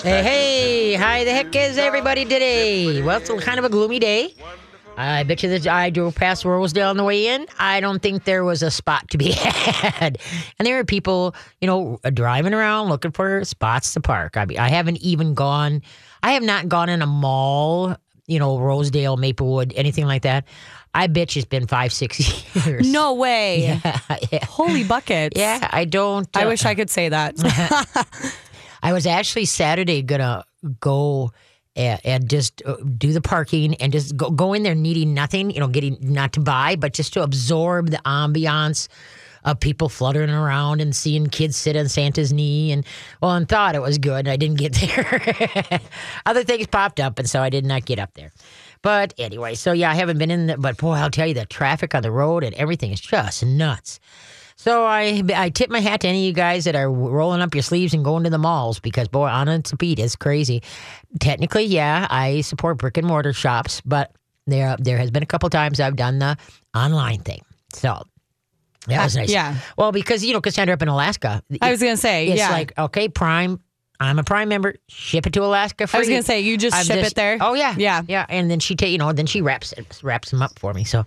Hey, hey, how the heck is everybody today? Well, it's kind of a gloomy day. I bet you that I drove past Rosedale on the way in. I don't think there was a spot to be had. And there are people, you know, driving around looking for spots to park. I mean, I haven't even gone, I have not gone in a mall, you know, Rosedale, Maplewood, anything like that. I bet you it's been five, six years. No way. Yeah, yeah. Holy buckets. Yeah, I don't. I uh, wish I could say that. I was actually Saturday gonna go and, and just uh, do the parking and just go, go in there needing nothing, you know, getting not to buy, but just to absorb the ambiance of people fluttering around and seeing kids sit on Santa's knee and well, and thought it was good. I didn't get there. Other things popped up, and so I did not get up there. But anyway, so yeah, I haven't been in. The, but boy, I'll tell you, the traffic on the road and everything is just nuts. So I I tip my hat to any of you guys that are rolling up your sleeves and going to the malls because boy, on its beat is crazy. Technically, yeah, I support brick and mortar shops, but there there has been a couple times I've done the online thing. So that was Uh, nice. yeah. Well, because you know, Cassandra up in Alaska, I was going to say, it's yeah. like okay, Prime. I'm a Prime member. Ship it to Alaska free. I was going to say, you just I'm ship just- it there? Oh yeah, Yeah. yeah. And then she take you know then she wraps it, wraps them up for me. So,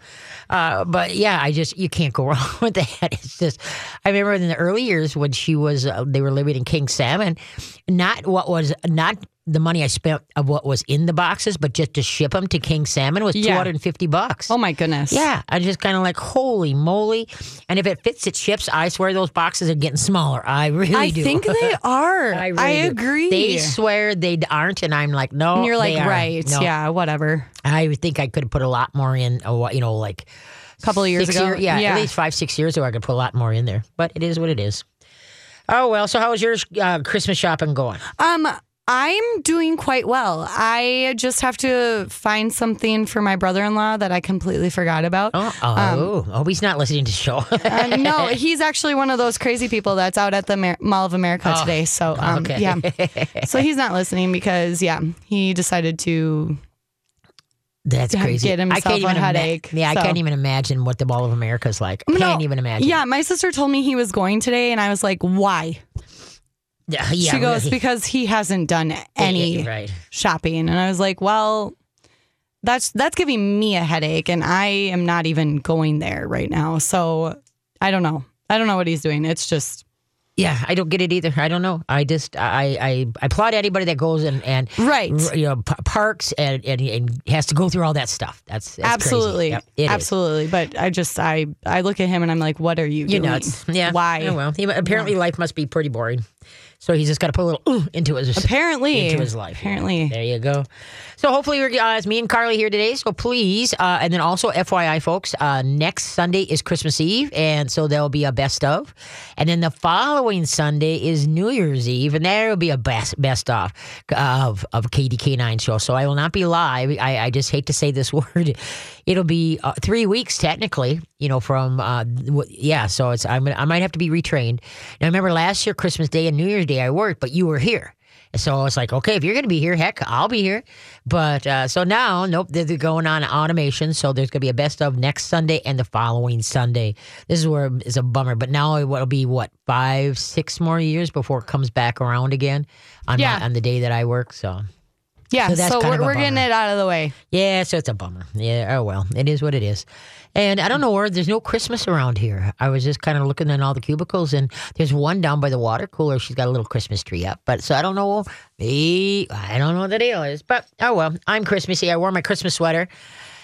uh, but yeah, I just you can't go wrong with that. It's just I remember in the early years when she was uh, they were living in King Salmon, not what was not the money I spent of what was in the boxes, but just to ship them to King Salmon was two Yeah. hundred and fifty bucks. Oh, my goodness. Yeah, I just kind of like holy moly! And if it fits, it ships. I swear those boxes are getting smaller. I really do. I do. think they are. I, I, really do. agree. They swear they aren't, and I'm like, no. and you're like, they right. No. Yeah, whatever. I think I could have put a lot more in. You know, like A couple of years ago. year- yeah, yeah. at least five, six years ago, I could put a lot more in there. But it is what it is. Oh well. So how was your uh, Christmas shopping going? Um, I'm doing quite well. I just have to find something for my brother-in-law that I completely forgot about. Oh, oh, oh he's not listening to the show. Uh, no, he's actually one of those crazy people that's out at the Mer- Mall of America today. So, um, okay. yeah. So he's not listening because, yeah, he decided to. That's crazy. get himself I can't a even ima- headache, yeah, I can't even imagine what the Mall of America is like. No, Can't even imagine. Yeah, my sister told me he was going today, and I was like, "Why?" Yeah. yeah, she goes, really. "Because he hasn't done any Yeah, right. shopping," and I was like, "Well." That's that's giving me a headache, and I am not even going there right now. So I don't know. I don't know what he's doing. It's just Yeah, I don't get it either. I don't know. I just I I, I applaud anybody that goes and and right. you know p- parks and, and and has to go through all that stuff. That's, that's absolutely Yep, it is. absolutely but i just i i look at him and i'm like what are you doing nuts. Yeah. why Oh, well, apparently life must be pretty boring. So he's just got to put a little ooh into his apparently into his life. apparently There you go. So hopefully we're uh, it's me and Carly here today. So please, uh, and then also FYI, folks, uh, next Sunday is Christmas Eve, and so there'll be a best of, and then the following Sunday is New Year's Eve, and there will be a best best of of of KDK nine show. So I will not be live. I, I just hate to say this word. It'll be uh, three weeks technically. You know, from uh, w- yeah. So it's I'm I might have to be retrained. Now remember last year Christmas Day and New Year's Day I worked, but you were here. So it's like, okay, if you're going to be here, heck, I'll be here. But uh, so now, nope, they're going on automation. So there's going to be a best of next Sunday and the following Sunday. This is where it's a bummer. But now it will be what five, six more years before it comes back around again on Yeah. my, on the day that I work. So yeah So so, that's kind we're, we're getting it out of the way yeah, so it's a bummer. Yeah, oh well, it is what it is. And I don't know where there's no Christmas around here. I was just kind of looking in all the cubicles, and there's one down by the water cooler. She's got a little Christmas tree up, but so I don't know. I don't know what the deal is, but oh well. I'm Christmassy. I wore my Christmas sweater.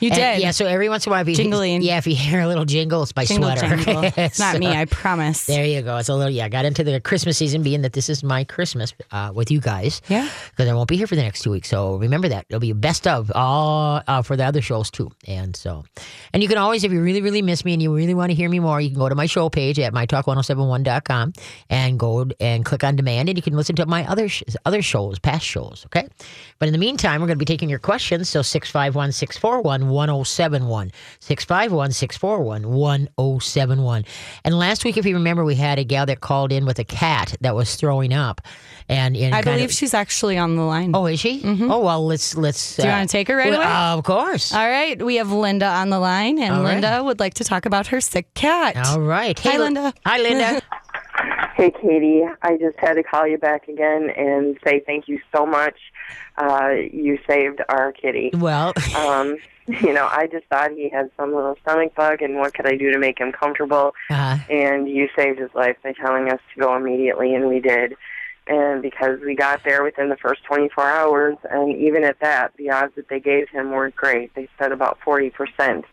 You And, did yeah. So every once in a while, if you Jingling. yeah, if you hear a little jingle, it's my Jingle sweater. jangle. it's not me i promise There you go. It's a little yeah. I got into the Christmas season, being that this is my Christmas uh, with you guys. Yeah. Because I won't be here for the next two weeks, so remember that it'll be best of all uh, for the other shows too. And so, and you can always, if you really really miss me and you really want to hear me more, you can go to my show page at mytalk1071.com and go and click on demand, and you can listen to my other sh- other shows, past shows. Okay. But in the meantime, we're going to be taking your questions. So six five one six four one one zero seven one six five one six four one one zero seven one. And last week, if you remember, we had a gal that called in with a cat that was throwing up, and, and i believe of- she's actually on the line Oh, is she? Oh well, let's let's. Do you wanna take her right away? Of course. all right we have linda on the line and All right. linda would like to talk about her sick cat All right. Hi, Linda. Hi, Linda. Hey, Katie, I just had to call you back again and say thank you so much. Uh, you saved our kitty. Well, Um, you know, I just thought he had some little stomach bug, and what could I do to make him comfortable? uh, And you saved his life by telling us to go immediately, and we did. And because we got there within the first 24 hours, and even at that, the odds that they gave him weren't great. They said about 40%.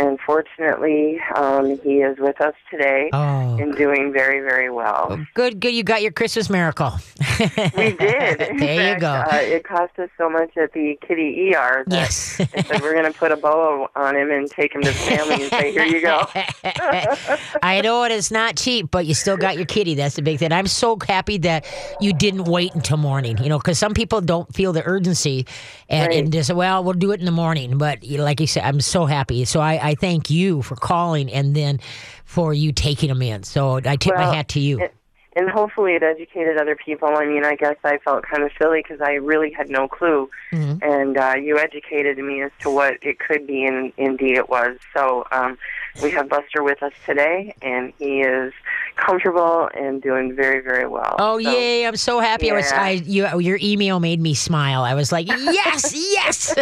And fortunately, um, he is with us today oh, and doing very, very well. good, good. You got your Christmas miracle. We did. There you go. Uh, it cost us so much at the kitty ER that yes. they said we're going to put a bow on him and take him to the family and say, "Here you go." I know it is not cheap, but you still got your kitty. That's the big thing. I'm so happy that you didn't wait until morning, you know, because some people don't feel the urgency and, Right. and just, well, we'll do it in the morning. But like you said, I'm so happy. So I, I thank you for calling and then for you taking them in. So I tip my hat to you. it- and hopefully it educated other people. I mean, I guess I felt kind of silly because I really had no clue, Mhm. and uh, you educated me as to what it could be, and indeed it was. So um, we have Buster with us today, and he is comfortable and doing very, very well. Oh So- yay! I'm so happy. I was, I, you, your email made me smile. I was like, yes, yes.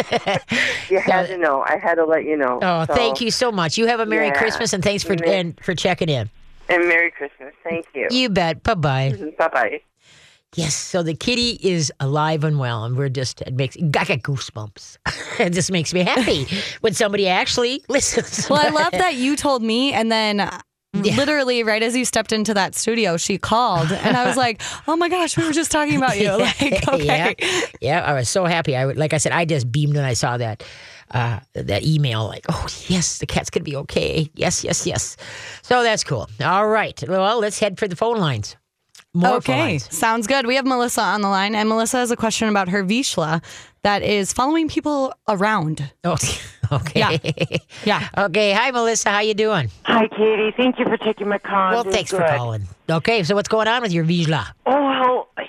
You had to know. I had to let you know. oh, So- thank you so much. You have a Merry Yeah. Christmas and thanks for Merry- and for checking in. And Merry Christmas. Thank you. You bet. Bye bye. Bye bye. Yes, so the kitty is alive and well, and we're just it makes I got goosebumps. it just makes me happy when somebody actually listens. Well, I love that you told me, and then Yeah. literally right as you stepped into that studio, she called, and I was like, "Oh my gosh, we were just talking about you!" Like, okay, yeah, yeah, I was so happy. I would, like I said, I just beamed when I saw that uh, that email. Like, oh yes, the cat's gonna be okay. Yes, yes, yes. So that's cool. All right, well, let's head for the phone lines. More okay, lines. sounds good. We have Melissa on the line, and Melissa has a question about her Vizsla that is following people around. Oh, okay. Yeah. Yeah. Okay. Hi, Melissa. How you doing? Hi, Katie. Thank you for taking my call. Well, I'm doing thanks for calling. Okay, so what's going on with your Vizsla? Oh, well,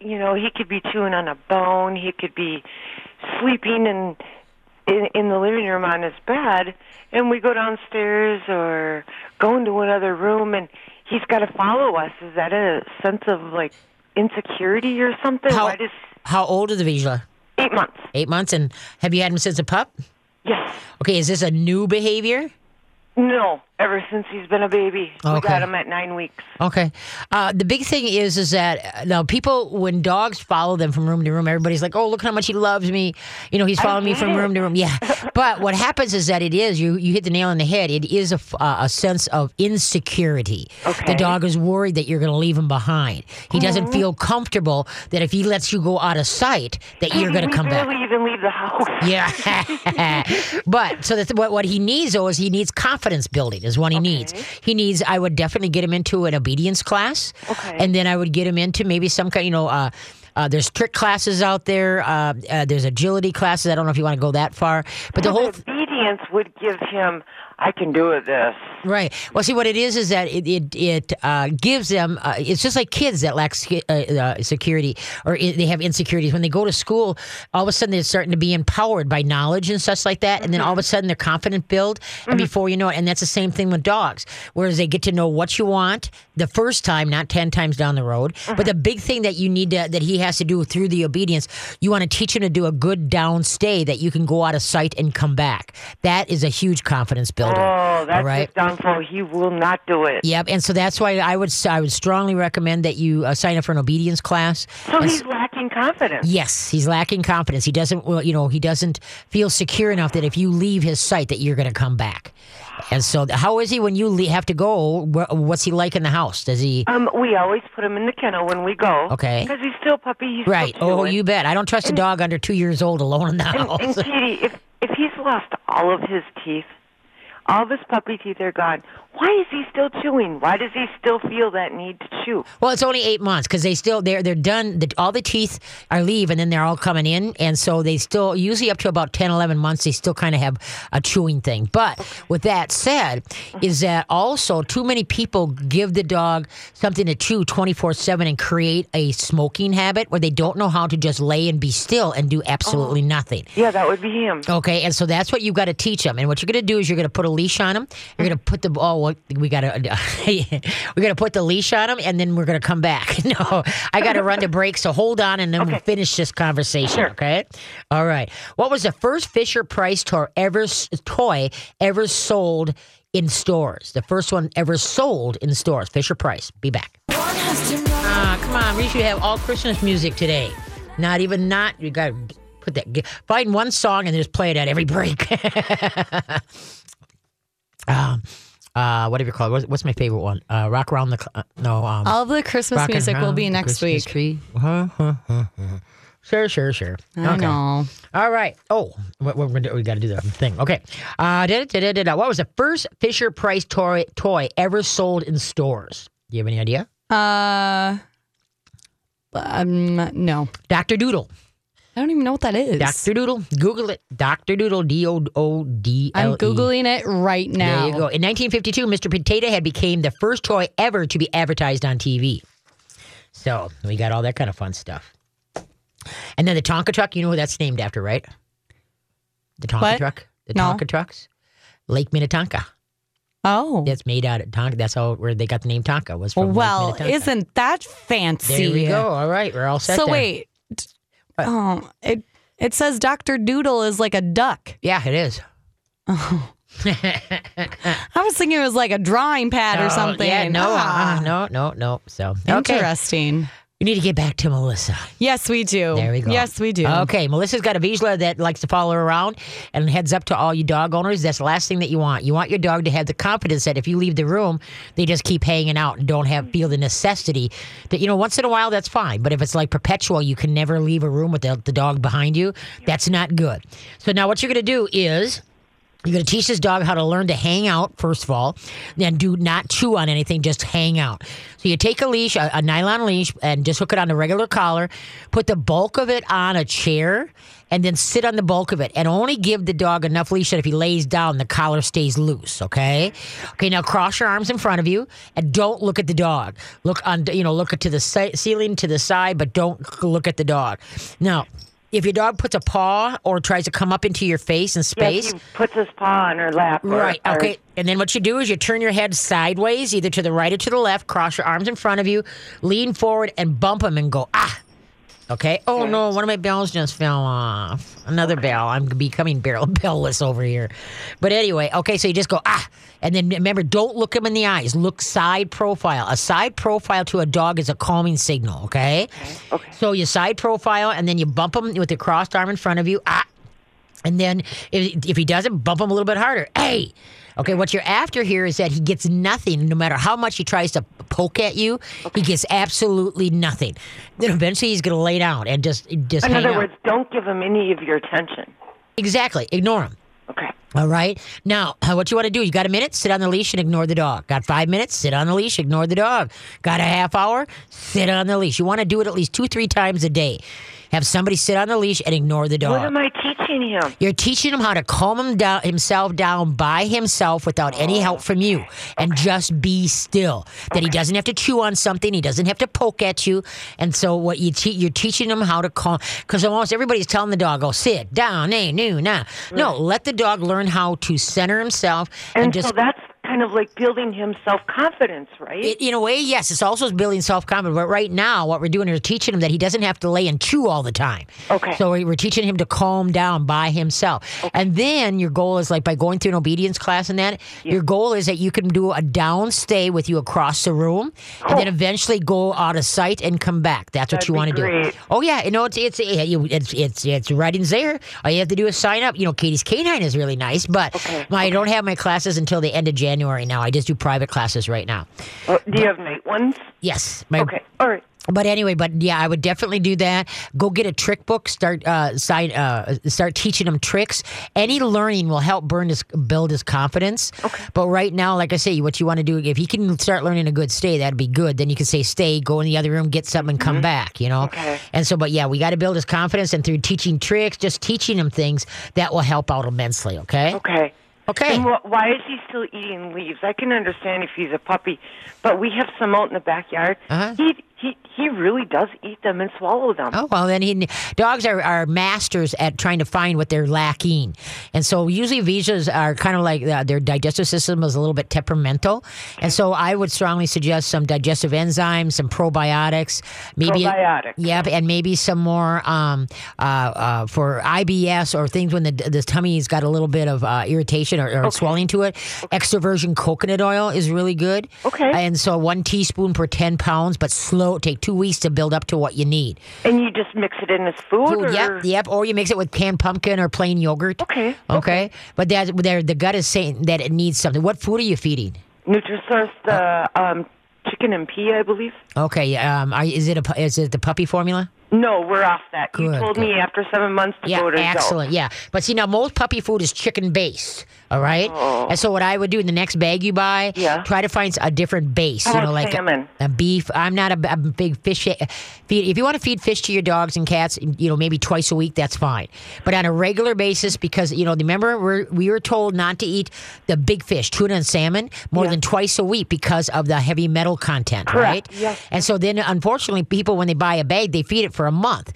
you know, he could be chewing on a bone. He could be sleeping in, in in the living room on his bed, and we go downstairs or go into another room, and he's got to follow us. Is that a sense of like insecurity or something? How- Why does How old is the Vizsla? eight months? Eight months, and have you had him since a pup? Yes. Okay, is this a new behavior? No. Ever since he's been a baby, we Okay. got him at nine weeks. Okay. Uh, the big thing is, is that uh, now people, when dogs follow them from room to room, everybody's like, "Oh, look how much he loves me." You know, he's following me from it. room to room. Yeah. but what happens is that it is you. You hit the nail on the head. It is a, uh, a sense of insecurity. Okay. The dog is worried that you're going to leave him behind. He doesn't feel comfortable that if he lets you go out of sight, that you're going to come back. even leave the house. Yeah, but so that's what what he needs though is he needs confidence building is what he needs. He needs. I would definitely get him into an obedience class, Okay. and then I would get him into maybe some kind. You know, uh, uh, there's trick classes out there. Uh, uh, there's agility classes. I don't know if you want to go that far, but the whole obedience would give him, I can do it this. Right. Well, see, what it is is that it it, it uh, gives them. Uh, it's just like kids that lack uh, uh, security or i they have insecurities when they go to school. All of a sudden, they're starting to be empowered by knowledge and such like that, and then all of a sudden, their confidence build, and before you know it, and that's the same thing with dogs. Whereas they get to know what you want the first time, not ten times down the road. But the big thing that you need to that he has to do through the obedience, you want to teach him to do a good down stay that you can go out of sight and come back. That is a huge confidence builder. Oh, that's all right. his downfall. He will not do it. Yep, and so that's why I would I would strongly recommend that you uh, sign up for an obedience class. So And he's lacking confidence. Yes, he's lacking confidence. He doesn't, well, you know, he doesn't feel secure enough that if you leave his sight, that you're going to come back. And so, how is he when you le- have to go? Wh- What's he like in the house? Does he? Um, we always put him in the kennel when we go. Okay. Because he's still a puppy. He's Right. Still Oh, you bet. I don't trust a dog under two years old alone in the And, house. and Katie, if if he's lost all of his teeth, all his puppy teeth are gone. Why is he still chewing? Why does he still feel that need to chew? Well, it's only eight months because they still they're they're done. The, all the teeth are leave, and then they're all coming in, and so they still usually up to about 10, 11 months they still kind of have a chewing thing. But with that said, is that also too many people give the dog something to chew twenty four seven and create a smoking habit where they don't know how to just lay and be still and do absolutely uh-huh. nothing. Yeah, that would be him. Okay, and so that's what you've got to teach them. And what you're going to do is you're going to put a leash on them. You're going to put the oh we gotta we gotta put the leash on him, and then we're gonna come back. no, I gotta run to break. So hold on, and then we'll finish this conversation. Sure. Okay. All right. What was the first Fisher Price toy ever toy ever sold in stores? The first one ever sold in stores. Fisher Price. Be back. Ah, come on. We should have all Christmas music today. Not even not. You got to put that. Find one song and just play it at every break. um, uh, whatever you call it. What's, what's my favorite one? Uh, Rock around the. Cl- uh, no. Um, All of the Christmas Rockin' music will Around be the next Christmas week. Tree. sure, sure, sure. I know. All right. Oh, what, what, we're gonna do- we got to do the thing. Okay. Uh, da, da, da, da, da. What was the first Fisher Price toy toy ever sold in stores? Do you have any idea? Uh, um, no. Dr. Doodle. I don't even know what that is. Dr. Doodle. Google it. Dr. Doodle. D O O D L E. I'm googling it right now. There you go. In 1952, Mr. Potato Head became the first toy ever to be advertised on TV. So we got all that kind of fun stuff. And then the Tonka truck, you know who that's named after, right? The Tonka What? truck? The No. Tonka trucks? Lake Minnetonka. Oh, That's made out of Tonka. That's how where they got the name Tonka was from. Lake well, Minnetonka. isn't that fancy? There we go. All right, we're all set. So wait. Oh, it it says Doctor Doodle is like a duck. Yeah, it is. I was thinking it was like a drawing pad or Oh, something. Yeah, no, Ah, uh, no, no, no. So okay, Interesting. We need to get back to Melissa. Yes, we do. There we go. Yes, we do. Okay, Melissa's got a Vizsla that likes to follow her around and heads up to all you dog owners. That's the last thing that you want. You want your dog to have the confidence that if you leave the room, they just keep hanging out and don't have feel the necessity that you know once in a while that's fine. But if it's like perpetual, you can never leave a room with the, the dog behind you. That's not good. So now what you're going to do is. You're going to teach this dog how to learn to hang out, first of all, then do not chew on anything, just hang out. So you take a leash, a, a nylon leash, and just hook it on a regular collar, put the bulk of it on a chair, and then sit on the bulk of it. And only give the dog enough leash that if he lays down, the collar stays loose, okay? Okay, now cross your arms in front of you and don't look at the dog. Look on, you know, look at to the ceiling, to the side, but don't look at the dog. Now, if your dog puts a paw or tries to come up into your face and space, Yes, he puts his paw on her lap. or- Right. or- Okay. And then what you do is you turn your head sideways, either to the right or to the left, cross your arms in front of you, lean forward and bump them and go, ah. Okay. Oh no, one of my bells just fell off. Another bell. I'm becoming barrel bellless over here. But anyway, okay, so you just go, ah. And then remember, don't look him in the eyes. Look side profile. A side profile to a dog is a calming signal, okay? Okay. So you side profile and then you bump him with your crossed arm in front of you. Ah. And then if, if he doesn't, bump him a little bit harder. Hey. Okay, what you're after here is that he gets nothing no matter how much he tries to poke at you. He gets absolutely nothing. Then eventually he's going to lay down and just just In other out. words, don't give him any of your attention. Exactly. Ignore him. Okay. All right. Now, uh, what you want to do? You got a minute? Sit on the leash and ignore the dog. Got five minutes? Sit on the leash, ignore the dog. Got a half hour? Sit on the leash. You want to do it at least two, three times a day. Have somebody sit on the leash and ignore the dog. What am I teaching him? You're teaching him how to calm him down, himself down by himself without any help oh. from you, and just be still. That he doesn't have to chew on something, he doesn't have to poke at you, and so what you te- you're teaching him how to calm. Because almost everybody's telling the dog, "Oh, sit down, nay, no, nah." No, let the dog learn how to center himself and, And just. so that's kind of like building him self confidence, right? it, in a way, yes, it's also building self confidence. But right now, what we're doing is teaching him that he doesn't have to lay and chew all the time. Okay. So we- we're teaching him to calm down by himself. Okay. And then your goal is like by going through an obedience class and that, your goal is that you can do a down stay with you across the room and then eventually go out of sight and come back. That's what That'd you want to do. Oh yeah, you know it's it's it- it's it's it's writing's there. All you have to do is sign up. You know, Katie's Canine is really nice, but Okay, I don't have my classes until the end of January now. I just do private classes right now. Oh, do you have night ones? Yes, my Okay. All right. but anyway, but yeah, I would definitely do that. Go get a trick book. Start uh, side, uh, start teaching him tricks. Any learning will help burn his build his confidence. Okay. But right now, like I say, what you want to do if he can start learning a good stay, that'd be good. Then you can say stay, go in the other room, get something, and come back. You know. Okay. And so, but yeah, we got to build his confidence, and through teaching tricks, just teaching him things that will help out immensely. Okay. Okay. Okay. And wh- why is he still eating leaves? I can understand if he's a puppy, but we have some out in the backyard. Uh-huh. He he he really does eat them and swallow them. Oh well, then he dogs are, are masters at trying to find what they're lacking, and so usually Vizslas are kind of like uh, their digestive system is a little bit temperamental, and so I would strongly suggest some digestive enzymes, some probiotics, maybe Probiotics. Yep, and maybe some more um, uh, uh, for IBS or things when the the tummy's got a little bit of uh, irritation or, or swelling to it. Extra virgin coconut oil is really good. Okay. and so one teaspoon per ten pounds, but slow. Take two weeks to build up to what you need. And you just mix it in as food, Food, or yep, yep. Or you mix it with canned pumpkin or plain yogurt. Okay, Okay. But that there the gut is saying that it needs something. What food are you feeding? Nutrisource, the um, chicken and pea, I believe. Okay. Um. Are, is it a is it the puppy formula? No, we're off that. you Good, told me after seven months to Yeah, go to excellent. Yeah, but see now most puppy food is chicken based. All right, oh. and so what I would do in the next bag you buy, Oh. Yeah. try to find a different base. How you know, like a, salmon? a beef. I'm not a, a big fish feed. If you want to feed fish to your dogs and cats, you know maybe twice a week, that's fine. But on a regular basis, because you know remember we're, we were told not to eat the big fish, tuna and salmon, more Yeah. than twice a week because of the heavy metal content, Correct. right? Yes. And so then, unfortunately, people when they buy a bag, they feed it for a month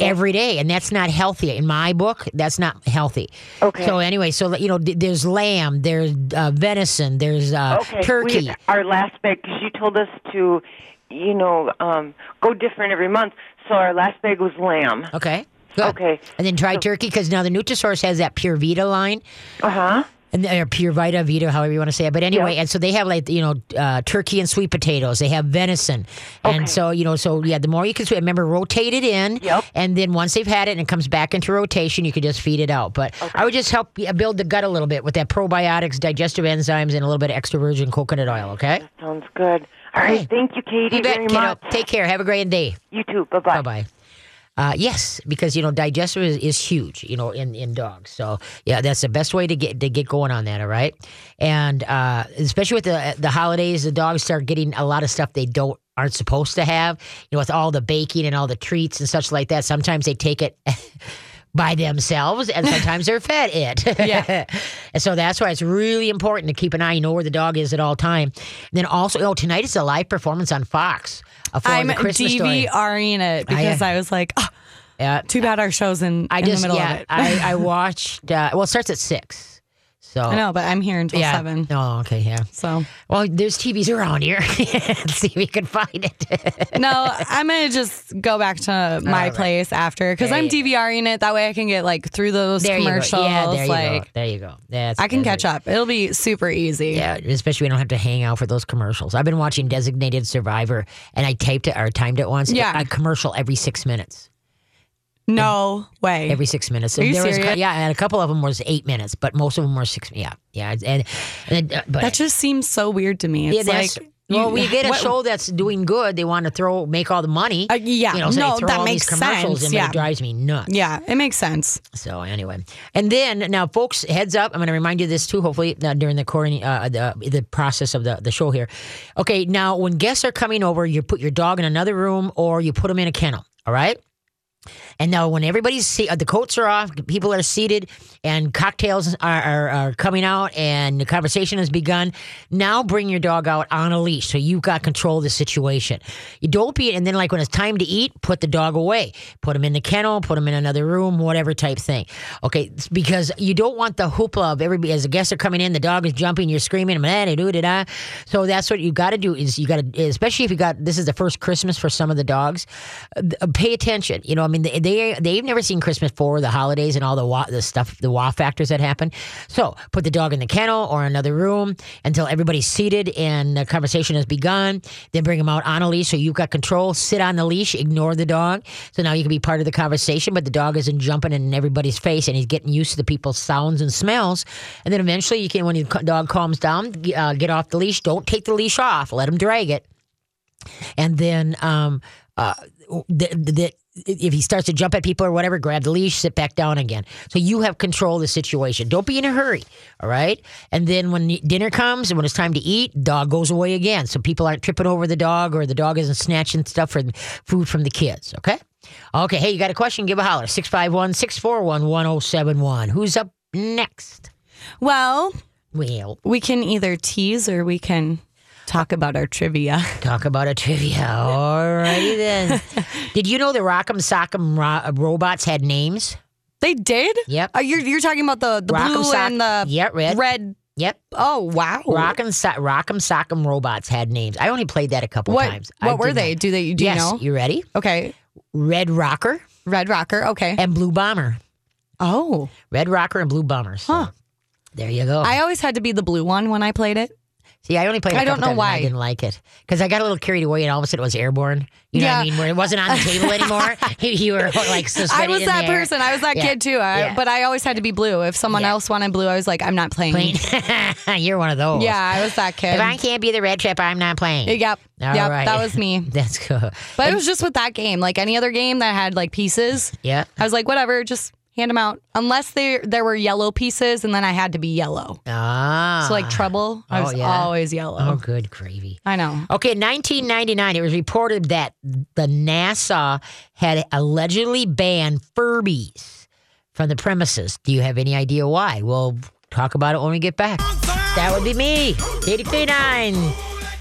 every day, and that's not healthy. In my book, that's not healthy. Okay. So anyway, so you know, th- there's lamb, there's uh, venison, there's uh, Okay. turkey. We, our last bag, because you told us to, you know, um, go different every month. So our last bag was lamb. Okay. Good. Okay. And then try turkey because now the Nutrisource has that Pure Vita line. Uh huh. And or Pure Vita, Vita, however you want to say it. But anyway, Yeah. and so they have like you know uh, turkey and sweet potatoes. They have venison, and so you know so yeah, the more you can remember rotate it in. Yep. And then once they've had it and it comes back into rotation, you can just feed it out. But I would just help uh, build the gut a little bit with that probiotics, digestive enzymes, and a little bit of extra virgin coconut oil. Okay. Sounds good. All right. Okay. Thank you, Katie, You bet, very kiddo. much. Take care. Have a great day. You too. Bye bye. Bye bye. Uh, yes, because you know digestive is, is huge, you know, in, in dogs. So yeah, that's the best way to get to get going on that. All right, and uh, especially with the the holidays, the dogs start getting a lot of stuff they don't aren't supposed to have. You know, with all the baking and all the treats and such like that. Sometimes they take it. By themselves, and sometimes they're fed it. Yeah. and so that's why it's really important to keep an eye, you know where the dog is at all time. And then also, oh, tonight is a live performance on Fox. I'm the Christmas story. DVRing it because I, was like, oh, Yeah, too bad our show's in, I in just the middle yeah, of it. I, I watched. Uh, well, it starts at six. So I know, but I'm here until yeah. seven. Oh, okay, yeah. So Well, there's TVs around here. Let's see if we can find it. no, I'm gonna just go back to oh, my right. place after because I'm you DVRing it. That way I can get like through those there commercials. you. Yeah, there you like go. There you go. That's, I can catch up. It'll be super easy. Yeah, especially we don't have to hang out for those commercials. I've been watching Designated Survivor, and I taped it or timed it once. Yeah. a commercial every six minutes. No way. Every six minutes. Are you was- serious? yeah, and a couple of them was eight minutes, but most of them were six. Yeah, yeah, and, and uh, but that just seems so weird to me. It's yeah, like well, we get a what- show that's doing good. They want to throw make all the money. Uh, yeah. you know, so No, that makes commercials sense, in, yeah. it drives me nuts. Yeah, it makes sense. So anyway, and then now, folks, heads up! I'm going to remind you this too. Hopefully, uh, during the quarantine, uh, the the process of the the show here. Okay, now when guests are coming over, you put your dog in another room or you put them in a kennel. All right. And now, when everybody's se- uh, the coats are off, people are seated, and cocktails are, are, are coming out, and the conversation has begun. Now, bring your dog out on a leash, so you've got control of the situation. You don't be, and then like when it's time to eat, put the dog away, put him in the kennel, put him in another room, whatever type thing. Okay, because you don't want the hoopla of everybody as the guests are coming in, the dog is jumping, you're screaming. So that's what you got to do is you got to, especially if you got this is the first Christmas for some of the dogs, uh, pay attention. You know, I mean, they they've never seen Christmas for the holidays and all the wa- the stuff, the wow factors that happen. So put the dog in the kennel or another room until everybody's seated and the conversation has begun. Then bring him out on a leash so you've got control. Sit on the leash, ignore the dog. So now you can be part of the conversation, but the dog isn't jumping in everybody's face and he's getting used to the people's sounds and smells. And then eventually you can, when the dog calms down, uh, get off the leash. Don't take the leash off. Let him drag it and then um, uh, the, if he starts to jump at people or whatever, grab the leash, sit back down again. So you have control of the situation. Don't be in a hurry, all right? And then when dinner comes and when it's time to eat, dog goes away again. So people aren't tripping over the dog or the dog isn't snatching stuff from food from the kids, okay? Okay, hey, you got a question? Give a holler. 651 641 1071. Who's up next? Well, Well, we can either tease or we can talk about our trivia. Talk about our trivia. Alrighty then. Did you know the Rock'em Sock'em ro- robots had names? They did? Yep. Uh, you're, you're talking about the, the Rock'em blue Sock- and the yeah, red. red. Yep. Oh, wow. Rock'em, so- Rock'em Sock'em robots had names. I only played that a couple What, times. I what were they? not- Do they? Do yes. you know? You ready? Okay. Red Rocker Red Rocker. Okay. and Blue Bomber. Oh. Red Rocker and Blue Bomber. So Huh. There you go. I always had to be the blue one when I played it. See, I only played. I don't know and I didn't like it because I got a little carried away, and all of a sudden it was airborne. You know what I mean? Where it wasn't on the table anymore. you, you were like I was that person. I was that Yeah. kid too. I, Yeah. But I always had to be blue. If someone Yeah. else wanted blue, I was like, I'm not playing. You're one of those. Yeah, I was that kid. If I can't be the red chip, I'm not playing. Yep. All yep. right. That was me. That's good. But it was just with that game. Like any other game that had like pieces, Yeah. I was like, whatever, just hand them out. Unless they there were yellow pieces, and then I had to be yellow. Ah. So like trouble, I Oh, was yeah. always yellow. Oh, good gravy. I know. Okay, 1999, it was reported that the NASA had allegedly banned Furbies from the premises. Do you have any idea why? We'll talk about it when we get back. That would be me, Katie K9.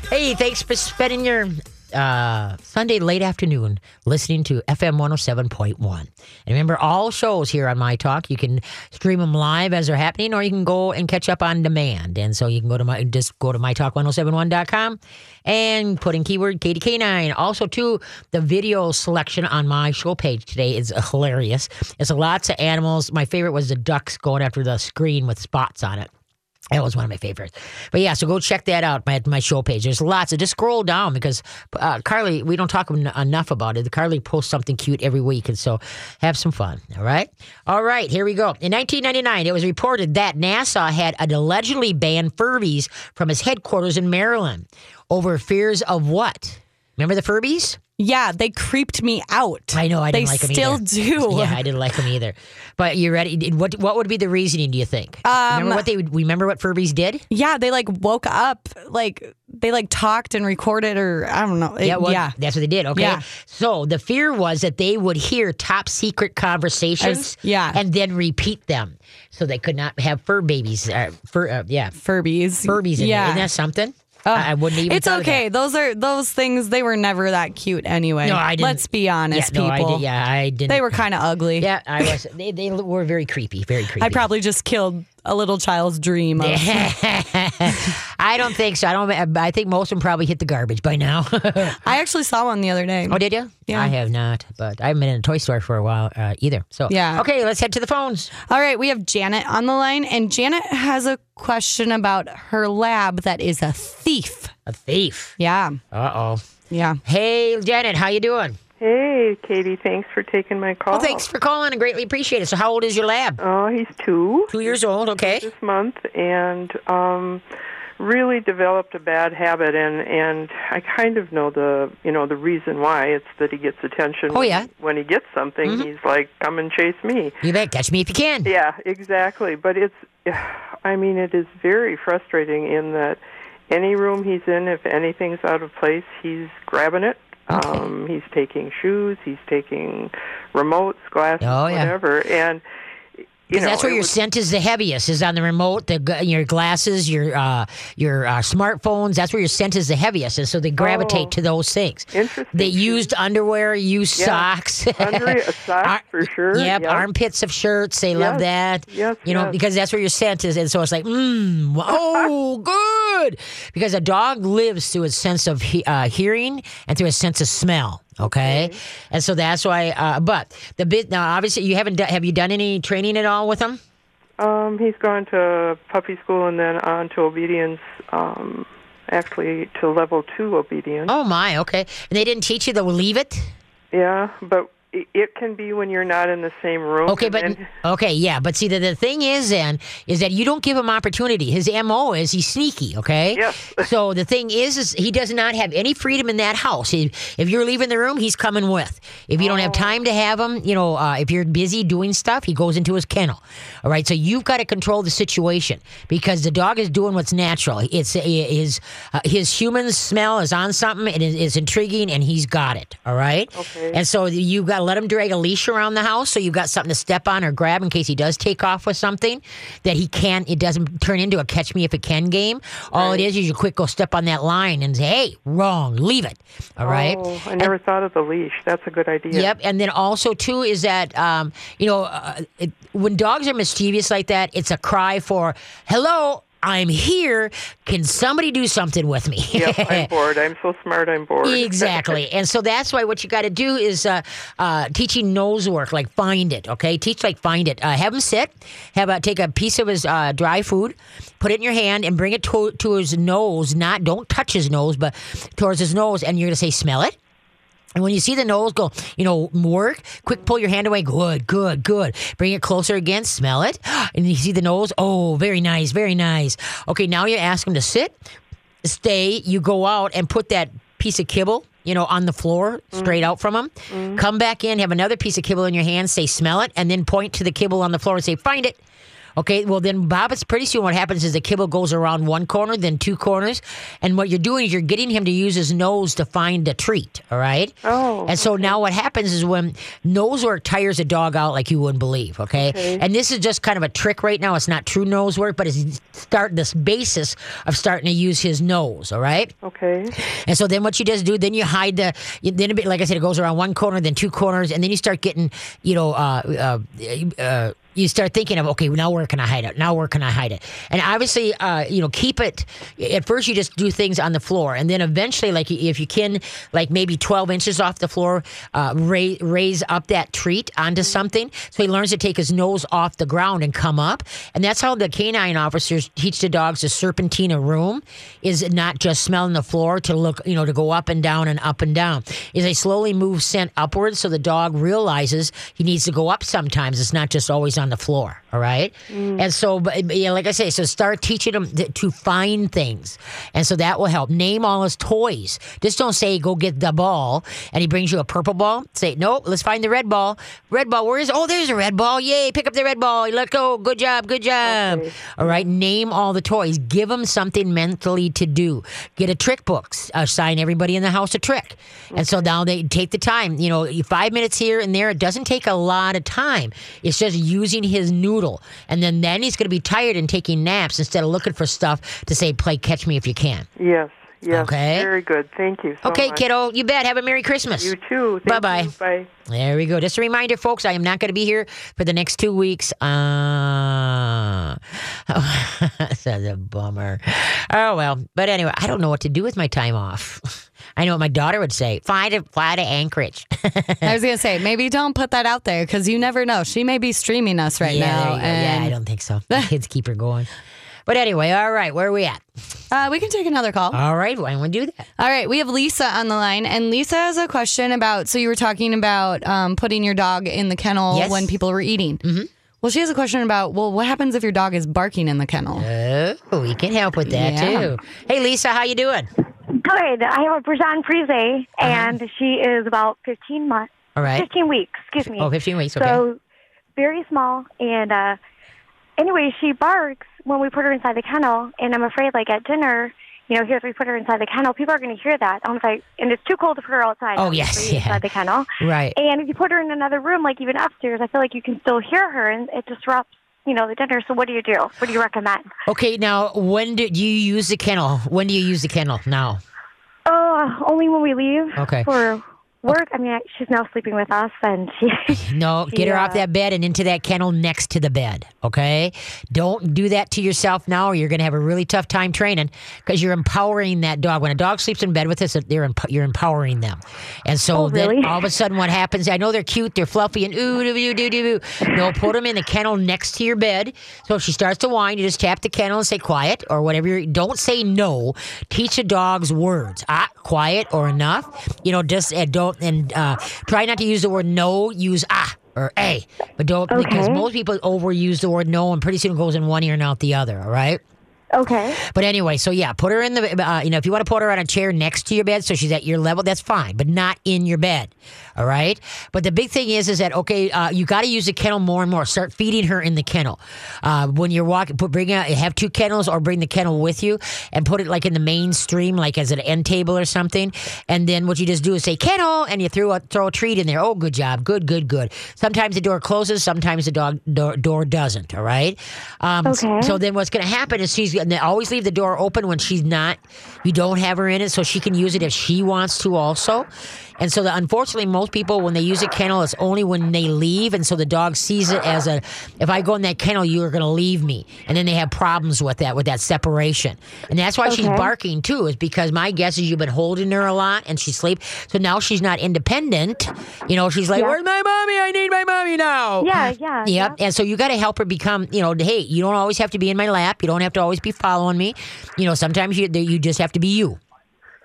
Hey, thanks for spending your uh, Sunday late afternoon listening to FM 107.1. And remember, all shows here on My Talk, you can stream them live as they're happening, or you can go and catch up on demand. And so you can go to my just go to mytalk1071.com and put in keyword KDK9. Also, too, the video selection on my show page today is hilarious. It's lots of animals. My favorite was the ducks going after the screen with spots on it. That was one of my favorites. But yeah, so go check that out my my show page. There's lots of just scroll down because uh, Carly, we don't talk en- enough about it. Carly posts something cute every week, and so have some fun. All right, all right. Here we go. In 1999, it was reported that NASA had allegedly banned Furbies from its headquarters in Maryland over fears of what? Remember the Furbies? Yeah, they creeped me out. I know I didn't they like them still either. do. Yeah, I didn't like them either. But you ready? What what would be the reasoning? Do you think? remember what they would? Remember what Furbies did? Yeah, they like woke up, like they like talked and recorded, or I don't know. It- Yeah, well, yeah. that's what they did. Okay. Yeah. So the fear was that they would hear top secret conversations, As- yeah. and then repeat them, so they could not have fur babies. Uh, fur, uh, yeah, Furbies. Furbies. In yeah. there. Isn't that something? Oh, I, I wouldn't even. It's of that. okay. Those are those things. They were never that cute anyway. No, I didn't- Let's be honest, yeah, no, people. I did, yeah, I didn't. They were kind of ugly. Yeah, I was. They, they were very creepy. Very creepy. I probably just killed a little child's dream. Of, I don't think so. I don't. I think most of them probably hit the garbage by now. I actually saw one the other day. oh, did you? Yeah. I have not, but I haven't been in a toy store for a while uh, either. So Yeah. Okay, let's head to the phones. All right, we have Janet on the line, and Janet has a question about her lab that is a thief. A thief. Yeah, Uh oh. yeah. Hey, Janet, how you doing? Hey, Katie, thanks for taking my call. Well, thanks for calling. I greatly appreciate it. So, how old is your lab? Oh, he's two Two years old. Okay. this month, and um, really developed a bad habit, and and I kind of know the you know the reason why. It's that he gets attention. Oh, when- yeah. When he gets something, he's like, "Come and chase me." You bet. Catch me if you can. Yeah, exactly. But it's, I mean, it is very frustrating in that any room he's in, if anything's out of place, he's grabbing it. Um, he's taking shoes, he's taking remotes, glasses, Oh, yeah. whatever, and you know that's where your was- scent is the heaviest. Is on the remote, the your glasses, your uh, your uh, smartphones. That's where your scent is the heaviest, and so they gravitate Oh. to those things. Interesting. They used underwear, used Yeah. socks, Under uh, socks for sure. Yep, yeah. armpits of shirts. They love that. Yes, you know yes. because that's where your scent is, and so it's like, mmm, oh, good. Because a dog lives through its sense of he- uh, hearing and through its sense of smell. Okay, and so that's why. Uh, but the bit now, obviously, you haven't. Done, have you done any training at all with him? Um, he's gone to puppy school and then on to obedience. Um, actually, to level two obedience. Oh my, okay. And they didn't teach you to leave it. Yeah, but it can be when you're not in the same room. Okay, but then- okay, yeah, but see, the, the thing is, then, is that you don't give him opportunity. His mo is he's sneaky. Okay. Yes. so the thing is, is he does not have any freedom in that house. He, if you're leaving the room, he's coming with. If you don't have time to have him, you know, uh, if you're busy doing stuff, he goes into his kennel. All right. So you've got to control the situation because the dog is doing what's natural. It's his uh, his human smell is on something. It is, is intriguing, and he's got it. All right. Okay. And so you got got to let him drag a leash around the house so you've got something to step on or grab in case he does take off with something that he can't. It doesn't turn into a catch me if it can game. All it is is you quick go step on that line and say, "Hey, wrong, leave it." All right. Oh, I never thought of the leash. That's a good idea. Yep, and then also too is that um, you know uh, it, when dogs are mischievous like that, it's a cry for hello. I'm here. Can somebody do something with me? Yep, I'm bored. I'm so smart. I'm bored. exactly. And so that's why what you got to do is uh, uh, teaching nose work, like find it. Okay, teach like find it. Uh, have him sit. Have a, take a piece of his uh, dry food, put it in your hand, and bring it to, to his nose. Not don't touch his nose, but towards his nose, and you're gonna say, "Smell it." And when you see the nose go, you know, work, quick pull your hand away. Good, good, good. Bring it closer again. Smell it. And you see the nose. Oh, very nice, very nice. Okay, now you ask him to sit, stay. You go out and put that piece of kibble, you know, on the floor straight out from him. Mm-hmm. Come back in, have another piece of kibble in your hand, say, smell it, and then point to the kibble on the floor and say, find it. Okay, well then, Bob, it's pretty soon what happens is the kibble goes around one corner, then two corners, and what you're doing is you're getting him to use his nose to find a treat. All right. Oh, And so now what happens is when nose work tires a dog out like you wouldn't believe. Okay? Okay. And this is just kind of a trick right now. It's not true nose work, but it's start this basis of starting to use his nose. All right. Okay. And so then what you just do, then you hide the, then it, like I said, it goes around one corner, then two corners, and then you start getting, you know, uh, uh, uh, you start thinking of, okay, now where can I hide it? Now where can I hide it? And obviously, uh, you know, keep it. At first, you just do things on the floor, and then eventually, like if you can, like maybe twelve inches off the floor, uh, raise raise up that treat onto something, so he learns to take his nose off the ground and come up. And that's how the canine officers teach the dogs the serpentina room is not just smelling the floor to look, you know, to go up and down and up and down. Is they slowly move scent upwards, so the dog realizes he needs to go up sometimes. It's not just always on the floor. All right. Mm. And so, but yeah, like I say, so start teaching them th- to find things, and so that will help. Name all his toys. Just don't say go get the ball, and he brings you a purple ball. Say no, let's find the red ball. Red ball. Where is? Oh, there's a red ball. Yay! Pick up the red ball. Let go. Good job. Good job. All right. Name all the toys. Give them something mentally to do. Get a trick book. Assign uh, everybody in the house a trick, and so now they take the time. You know, five minutes here and there. It doesn't take a lot of time. It's just using his noodle, and then then he's going to be tired and taking naps instead of looking for stuff to say play catch me if you can. Yes. Yes. Okay. Very good. Thank you so okay, much. kiddo. You bet. Have a merry Christmas. You too. Thank Bye-bye. you. Bye. There we go. Just a reminder, folks, I am not going to be here for the next two weeks. Uh, that's a bummer. Oh, well. But anyway, I don't know what to do with my time off. I know what my daughter would say fly to, fly to Anchorage. I was gonna say maybe don't put that out there because you never know. She may be streaming us right yeah, now. go. yeah, and I don't think so. The kids keep her going. But anyway, all right, where are we at? uh, we can take another call. All right, why don't we do that? All right, we have Lisa on the line, and Lisa has a question about. So you were talking about um, putting your dog in the kennel Yes. when people were eating. Mm-hmm. Well, she has a question about. Well, what happens if your dog is barking in the kennel? Oh, we can help with that Yeah. too. Hey, Lisa, how you doing? Good. I have a Bichon Frise, Uh-huh. and she is about 15 months, All right. 15 weeks, excuse me. Oh, 15 weeks, okay. So very small, and uh, anyway, she barks when we put her inside the kennel, and I'm afraid, like at dinner, you know, here if we put her inside the kennel, people are going to hear that. I'm like, and it's too cold to put her outside. Oh, yes, yeah. inside the kennel. Right. And if you put her in another room, like even upstairs, I feel like you can still hear her, and it disrupts, you know, the dinner. So what do you do? What do you recommend? Okay, now, when do, do you use the kennel? When do you use the kennel? Now. Oh, only when we leave Okay. for work. I mean, she's now sleeping with us, and she. No, get her off that bed and into that kennel next to the bed. Okay, don't do that to yourself now, or you're going to have a really tough time training because you're empowering that dog. When a dog sleeps in bed with us, they're emp- you're empowering them, and so Oh, then all of a sudden, what happens? I know they're cute, they're fluffy, and ooh doo doo doo doo. doo. No, put them in the kennel next to your bed. So if she starts to whine, you just tap the kennel and say quiet or whatever. Don't say no. Teach the dogs words. Ah, quiet or enough. You know, just uh, don't and uh, try not to use the word no. Use ah or a, but don't because most people overuse the word no, and pretty soon it goes in one ear and out the other. All right. Okay. But anyway, so yeah, put her in the, uh, you know, if you want to put her on a chair next to your bed so she's at your level, that's fine, but not in your bed. All right. But the big thing is, is that, okay, uh, you got to use the kennel more and more. Start feeding her in the kennel. Uh, when you're walking, put, bring out, have two kennels or bring the kennel with you and put it like in the mainstream, like as an end table or something. And then what you just do is say kennel and you throw a, throw a treat in there. Oh, good job. Good, good, good. Sometimes the door closes, sometimes the dog door, door doesn't. All right. Um, Okay. So then what's going to happen is she's going to always leave the door open when she's not, you don't have her in it, so she can use it if she wants to also. And so, the, unfortunately, most people, when they use a kennel, it's only when they leave. And so the dog sees it as a, if I go in that kennel, you are going to leave me. And then they have problems with that, with that separation. And that's why she's barking too, is because my guess is you've been holding her a lot and she sleeps. So now she's not independent. You know, she's like, Yeah. where's my mommy? I need my mommy now. Yeah, yeah. Yep. And so you got to help her become, you know, hey, you don't always have to be in my lap. You don't have to always be following me. You know, sometimes you you just have to be you.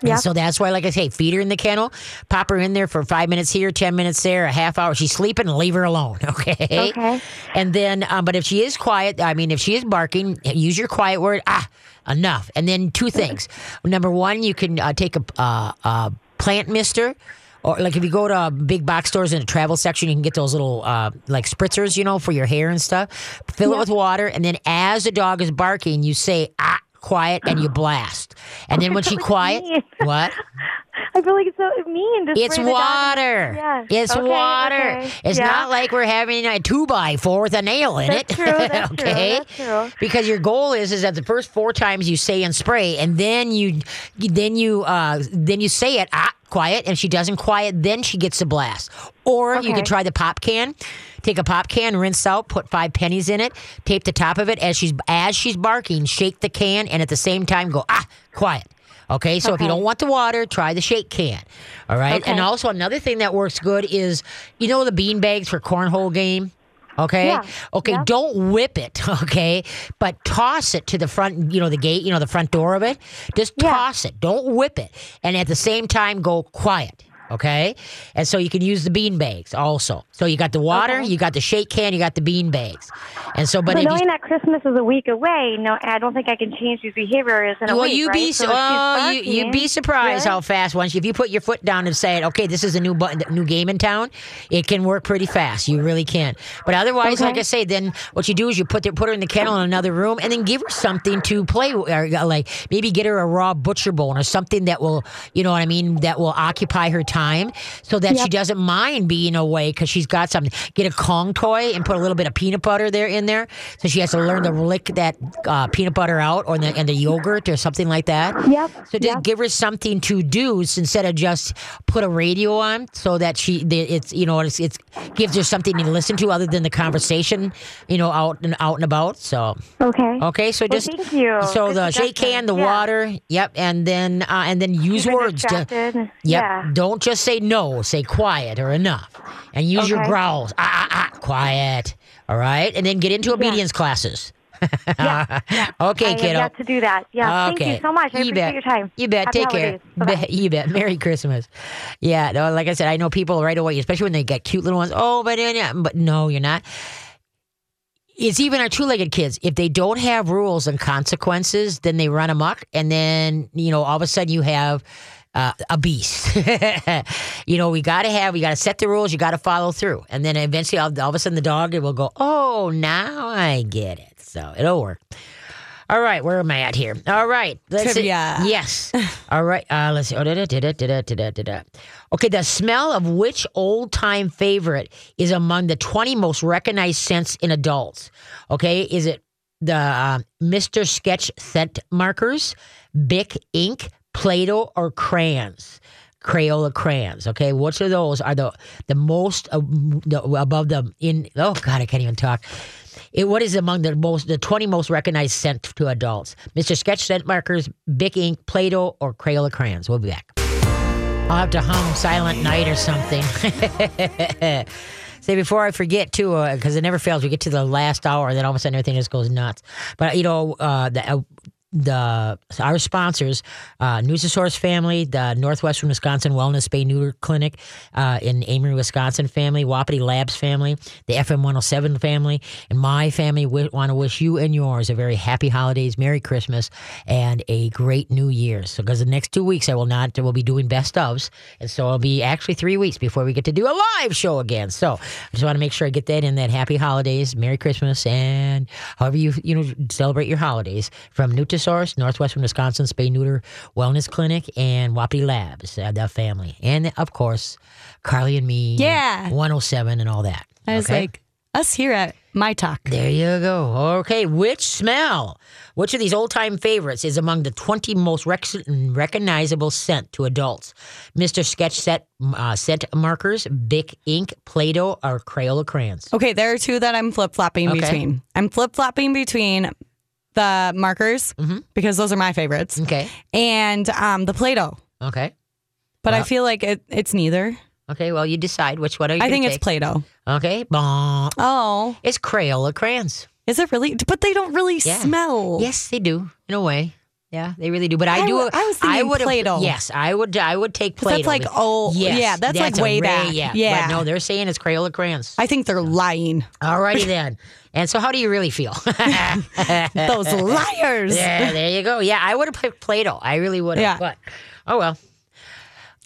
Yep. And so that's why, like I say, feed her in the kennel, pop her in there for five minutes here, 10 minutes there, a half hour. She's sleeping, leave her alone. Okay. Okay. And then, um, but if she is quiet, I mean, if she is barking, use your quiet word, ah, enough. And then two things. Number one, you can uh, take a, uh, a plant mister. Or like if you go to big box stores in the travel section, you can get those little uh, like spritzers, you know, for your hair and stuff. Fill it with water, and then as the dog is barking, you say ah, quiet, and you blast. And then when she quiet, mean. what? I feel like it's so mean It's spray the dog. water. Yeah. It's Okay, water. okay. It's Yeah. not like we're having a two by four with a nail in That's it. true, that's true, that's true. Because your goal is is that the first four times you say and spray, and then you then you uh then you say it ah quiet, and she doesn't quiet, then she gets a blast. Or you Okay. can try the pop can. Take a pop can, rinse out, put five pennies in it, tape the top of it as she's as she's barking, shake the can, and at the same time go ah quiet. Okay, so if you don't want the water, try the shake can. All right, and also another thing that works good is you know the bean bags for cornhole game. Okay. Yeah. Okay. Yep. Don't whip it. Okay. But toss it to the front, you know, the gate, you know, the front door of it. Just Yeah. toss it. Don't whip it. And at the same time, go quiet. Okay. And so you can use the bean bags also. So you got the water, Okay. you got the shake can, you got the bean bags. And so, but But if you, knowing that Christmas is a week away, no, I don't think I can change these behaviors in a well, week. you right? be So su- if she's oh, you you'd be surprised good. how fast once you, if you put your foot down and say, "Okay, this is a new button, new game in town," it can work pretty fast. You really can. But otherwise, Okay. like I say, then what you do is you put the, put her in the kennel in another room and then give her something to play with, or uh, like maybe get her a raw butcher bone or something that will, you know what I mean, that will occupy her time so that she doesn't mind being away because she's got something. Get a Kong toy and put a little bit of peanut butter there in there, so she has to learn to lick that uh, peanut butter out or the and the yogurt or something like that. Yep. So just yep. give her something to do instead of just put a radio on, so that she it's you know it's, it's gives her something to listen to other than the conversation, you know, out and out and about. So Okay. okay, so Well, just thank you. so Good the shake can, the Yeah. water, yep, and then uh, and then use words. To. Yep. Yeah. Don't just say no. Say quiet or enough, and use your growls. Ah, ah, ah. Quiet. All right, and then get into obedience classes. Yeah. yeah. Okay, I kiddo. got to do that. Yeah. okay. Thank you so much. I you appreciate bet. your time. You bet. Happy Take holidays. care. Bye-bye. You bet. Merry Christmas. Yeah. No, like I said, I know people right away, especially when they get cute little ones. Oh, but yeah, but no, you're not. It's even our two-legged kids. If they don't have rules and consequences, then they run amok, and then you know all of a sudden you have uh, a beast. you know, we got to have, we got to set the rules, you got to follow through. And then eventually, all, all, of a sudden, the dog it will go, oh, now I get it. So it'll work. All right, where am I at here? All right, let's Trivia. see. Yes. All right, uh, let's see. Okay, the smell of which old time favorite is among the 20 most recognized scents in adults? Okay, is it the uh, Mr. Sketch scent markers, Bic ink, Play Doh, or crayons? Crayola crayons. Okay, which of those are the the most uh, the, above the in? Oh God, I can't even talk. It, what is among the most the twenty most recognized scent to adults? Mr. Sketch scent markers, Bic ink, Play-Doh, or Crayola crayons. We'll be back. I'll have to hum Silent Night or something. Say before I forget too, because it never fails. We get to the last hour, and then all of a sudden everything just goes nuts. But you know, uh, the, uh, the our sponsors, uh, Nutrisource family, the Northwestern Wisconsin Wellness Spay Neuter Clinic uh, in Amery, Wisconsin family, Wapiti Labs family, the FM 107 family, and my family w- want to wish you and yours a very happy holidays, Merry Christmas, and a great New Year. So, because the next two weeks I will not, we'll be doing best ofs, and so it'll be actually three weeks before we get to do a live show again. So, I just want to make sure I get that in. That happy holidays, Merry Christmas, and however you you know celebrate your holidays from Nutrisource, Northwestern Wisconsin Spay Neuter Wellness Clinic, and Wapiti Labs, uh, the family, and of course Carly and me, Yeah. 107 and all that. I was Okay? like, us here at My Talk. There you go. Okay, which smell, which of these old time favorites is among the 20 most rec- recognizable scent to adults? Mr. Sketch Set uh, Scent Markers, Bic Ink, Play Doh, or Crayola Crayons? Okay, there are two that I'm flip flopping Okay. between. I'm flip flopping between the markers Mm-hmm. because those are my favorites, Okay, and um, the Play Doh. okay. But I feel like it, it's neither. Okay, well, you decide which one are you I think it's. Play Doh. Okay, bon. Oh, It's Crayola Crayons. is it really? But they don't really Yeah. smell. Yes, they do, in a way. Yeah, they really do. But I, I do. wa- I was thinking would've- Play-Doh. Yes, I would. I would take 'Cause that's Play-Doh. like, oh, yes, yeah, that's like way ray- back. Yeah, Yeah. But no, they're saying it's Crayola crayons. I think they're lying. Alrighty then. And so, how do you really feel? Those liars. Yeah, there you go. Yeah, I would have picked Play-Doh. I really would have. Yeah. But oh well.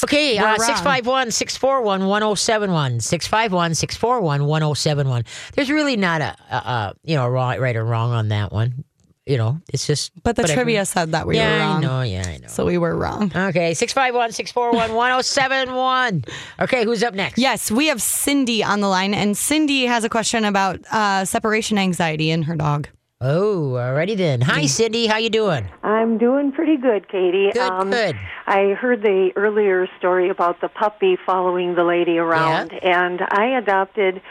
Okay, uh, 651 641 1071. 651 641 1071. There's really not a, a, a you know, right, right or wrong on that one. You know, it's just. But the whatever. trivia said that we yeah, were wrong. I know. Yeah, I know. So we were wrong. Okay, 651 641 1071. Okay, who's up next? Yes, we have Cindy on the line, and Cindy has a question about uh, separation anxiety in her dog. Oh, alrighty then. Hi, Cindy. How you doing? I'm doing pretty good, Katie. Good, good. I heard the earlier story about the puppy following the lady around, and I adopted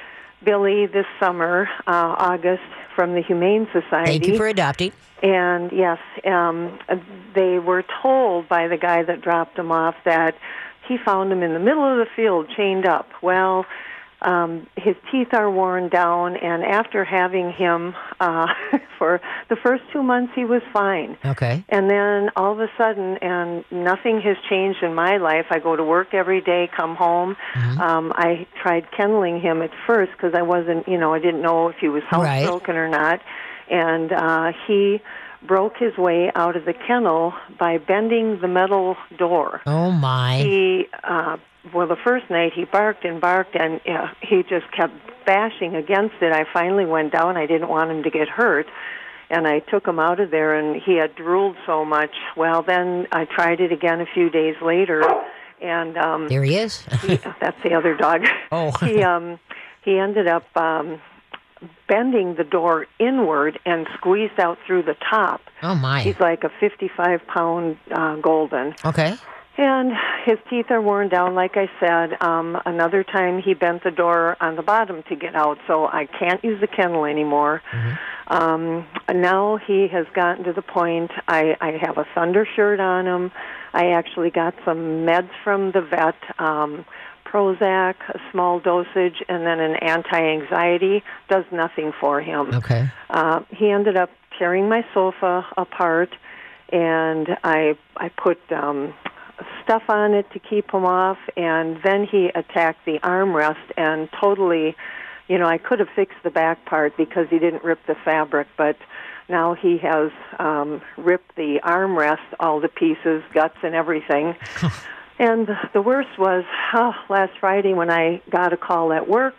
Billy this summer, uh, August, from the Humane Society. Thank you for adopting. And yes, um, they were told by the guy that dropped him off that he found him in the middle of the field, chained up. Well, um, his teeth are worn down, and after having him uh, for the first two months, he was fine. Okay. And then all of a sudden, and nothing has changed in my life. I go to work every day, come home. Mm-hmm. Um, I tried kenneling him at first because I wasn't, you know, I didn't know if he was Right. housebroken or not. And uh, he broke his way out of the kennel by bending the metal door. Oh, my. He, uh, well, the first night he barked and barked, and uh, he just kept bashing against it. I finally went down. I didn't want him to get hurt, and I took him out of there. And he had drooled so much. Well, then I tried it again a few days later, and um, There he is. he, that's the other dog. Oh. he um, he ended up um, bending the door inward and squeezed out through the top. oh, my. He's like a 55 pound uh, golden. Okay. And his teeth are worn down, like I said. Um, another time he bent the door on the bottom to get out, so I can't use the kennel anymore. Um, now he has gotten to the point I, I have a thunder shirt on him. I actually got some meds from the vet, um, Prozac, a small dosage, and then an anti-anxiety. Does nothing for him. Okay. Uh, he ended up tearing my sofa apart, and I I put um, stuff on it to keep him off, and then he attacked the armrest and totally, you know, I could have fixed the back part because he didn't rip the fabric, but now he has um, ripped the armrest all to pieces, guts and everything. And the worst was oh, last Friday when I got a call at work,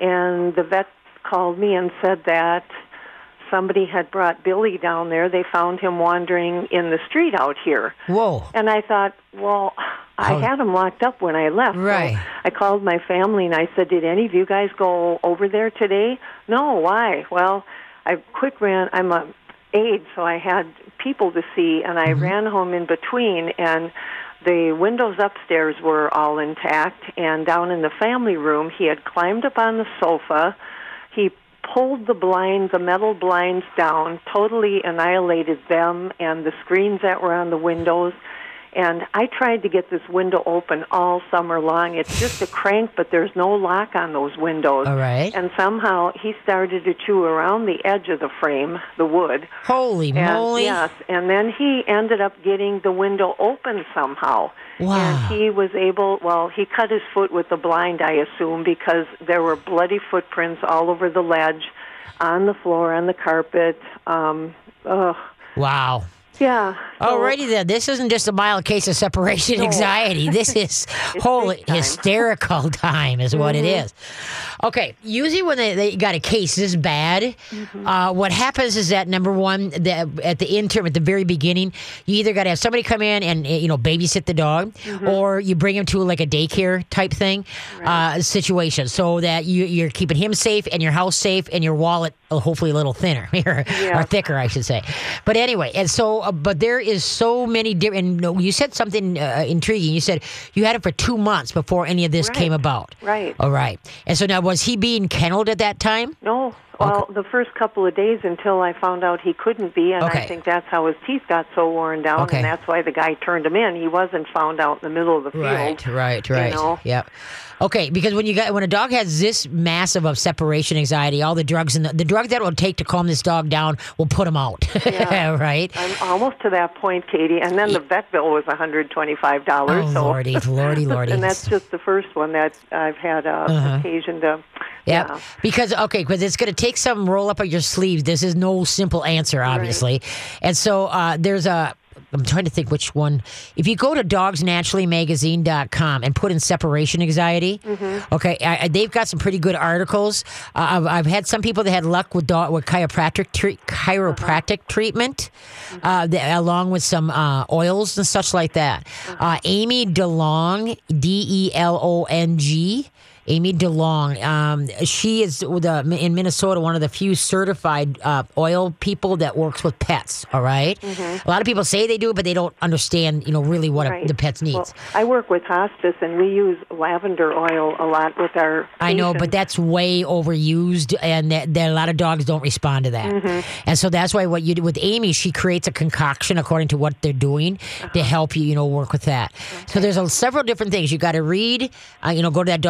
and the vet called me and said that somebody had brought Billy down there. They found him wandering in the street out here. Whoa. And I thought, well, I Oh. had him locked up when I left. So Right. I called my family and I said, did any of you guys go over there today? No, why? Well, I quick ran. I'm a aide, so I had people to see, and I mm-hmm. ran home in between, and the windows upstairs were all intact, and down in the family room, he had climbed up on the sofa. He pulled the blinds, the metal blinds down, totally annihilated them and the screens that were on the windows. And I tried to get this window open all summer long. It's just a crank, but there's no lock on those windows. All right. And somehow he started to chew around the edge of the frame, the wood. Holy And, moly! Yes, and then he ended up getting the window open somehow. Wow. And he was able, well, he cut his foot with the blind, I assume, because there were bloody footprints all over the ledge, on the floor, on the carpet. Um, ugh. Wow. Yeah. so- Alrighty then. This isn't just a mild case of separation anxiety. This is big time. hysterical time, is what it is. Okay. Usually when they, they got a case this bad, uh, what happens is that number one, the, at the interim, at the very beginning, you either got to have somebody come in and uh, you know babysit the dog, or you bring him to like a daycare type thing uh, situation, so that you, you're keeping him safe and your house safe and your wallet hopefully a little thinner or, or thicker, I should say. But anyway, and so, uh, but there is so many different. And no, you said something uh, intriguing. You said you had it for two months before any of this Right. came about. Right. All right. And so now, was he being kennelled at that time? No. Well, the first couple of days until I found out he couldn't be, and Okay. I think that's how his teeth got so worn down, Okay. and that's why the guy turned him in. He wasn't found out in the middle of the field. Right, right, right. You know? Yep. Okay, because when you got when a dog has this massive of separation anxiety, all the drugs and the, the drug that it will take to calm this dog down will put him out. Yeah. right. I'm almost to that point, Katie. And then the vet bill was $125. Oh, so lordy, lordy, lordy. and that's just the first one that I've had uh, Uh-huh. occasion to. Yep. Yeah. Because okay, because it's going to take some roll up of your sleeves. This is no simple answer, obviously. And so uh, there's a. I'm trying to think which one. If you go to dogsnaturallymagazine.com and put in separation anxiety, Mm-hmm. okay, I, they've got some pretty good articles. Uh, I've, I've had some people that had luck with dog with chiropractic tre- chiropractic Uh-huh. treatment, uh, that, along with some uh, oils and such like that. Uh-huh. Uh, Amy DeLong, D E L O N G. Amy DeLong. Um, she is the, in Minnesota one of the few certified uh, oil people that works with pets. All right? A lot of people say they do, but they don't understand, you know, really what a, Mm-hmm. The pets needs. Well, I work with hospice, and we use lavender oil a lot with our. I know, but that's way overused, and that, that a lot of dogs don't respond to that. Mm-hmm. And so that's why what you do with Amy, she creates a concoction according to what they're doing Uh-huh. to help you, you know, work with that. So there's a, several different things you got to read. Uh, you know, go to that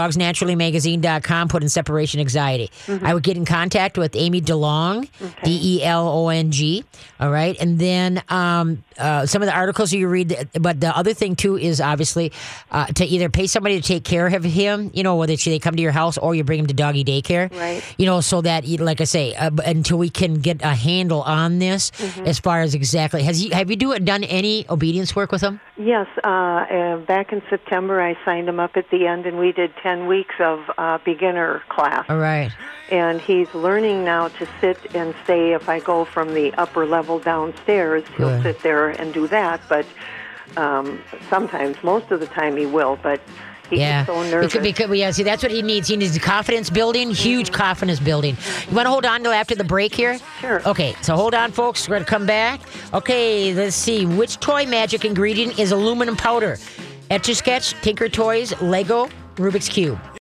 dogsnaturallymagazine.com, put in separation anxiety. Mm-hmm. I would get in contact with Amy DeLong, D E L O N G. All right, and then um, uh, some of the articles you read. But the other thing too is obviously uh, to either pay somebody to take care of him. You know, whether it's they come to your house or you bring him to doggy daycare. Right. You know, so that like I say, uh, until we can get a handle on this, Mm-hmm. as far as exactly has you have you do done any obedience work with him? Yes, uh, uh, back in September, I signed him up at the end, and we did 10 weeks of uh, beginner class. All right. And he's learning now to sit and stay. If I go from the upper level downstairs, he'll sit there and do that. But um, sometimes, most of the time, he will. But he Yeah, so nervous. Because, because yeah, see, that's what he needs. He needs confidence building, huge confidence building. You want to hold on till after the break here? Sure. Okay, so hold on, folks. We're gonna come back. Okay, let's see. Which toy magic ingredient is aluminum powder? Etch a Sketch, Tinker Toys, Lego, Rubik's Cube.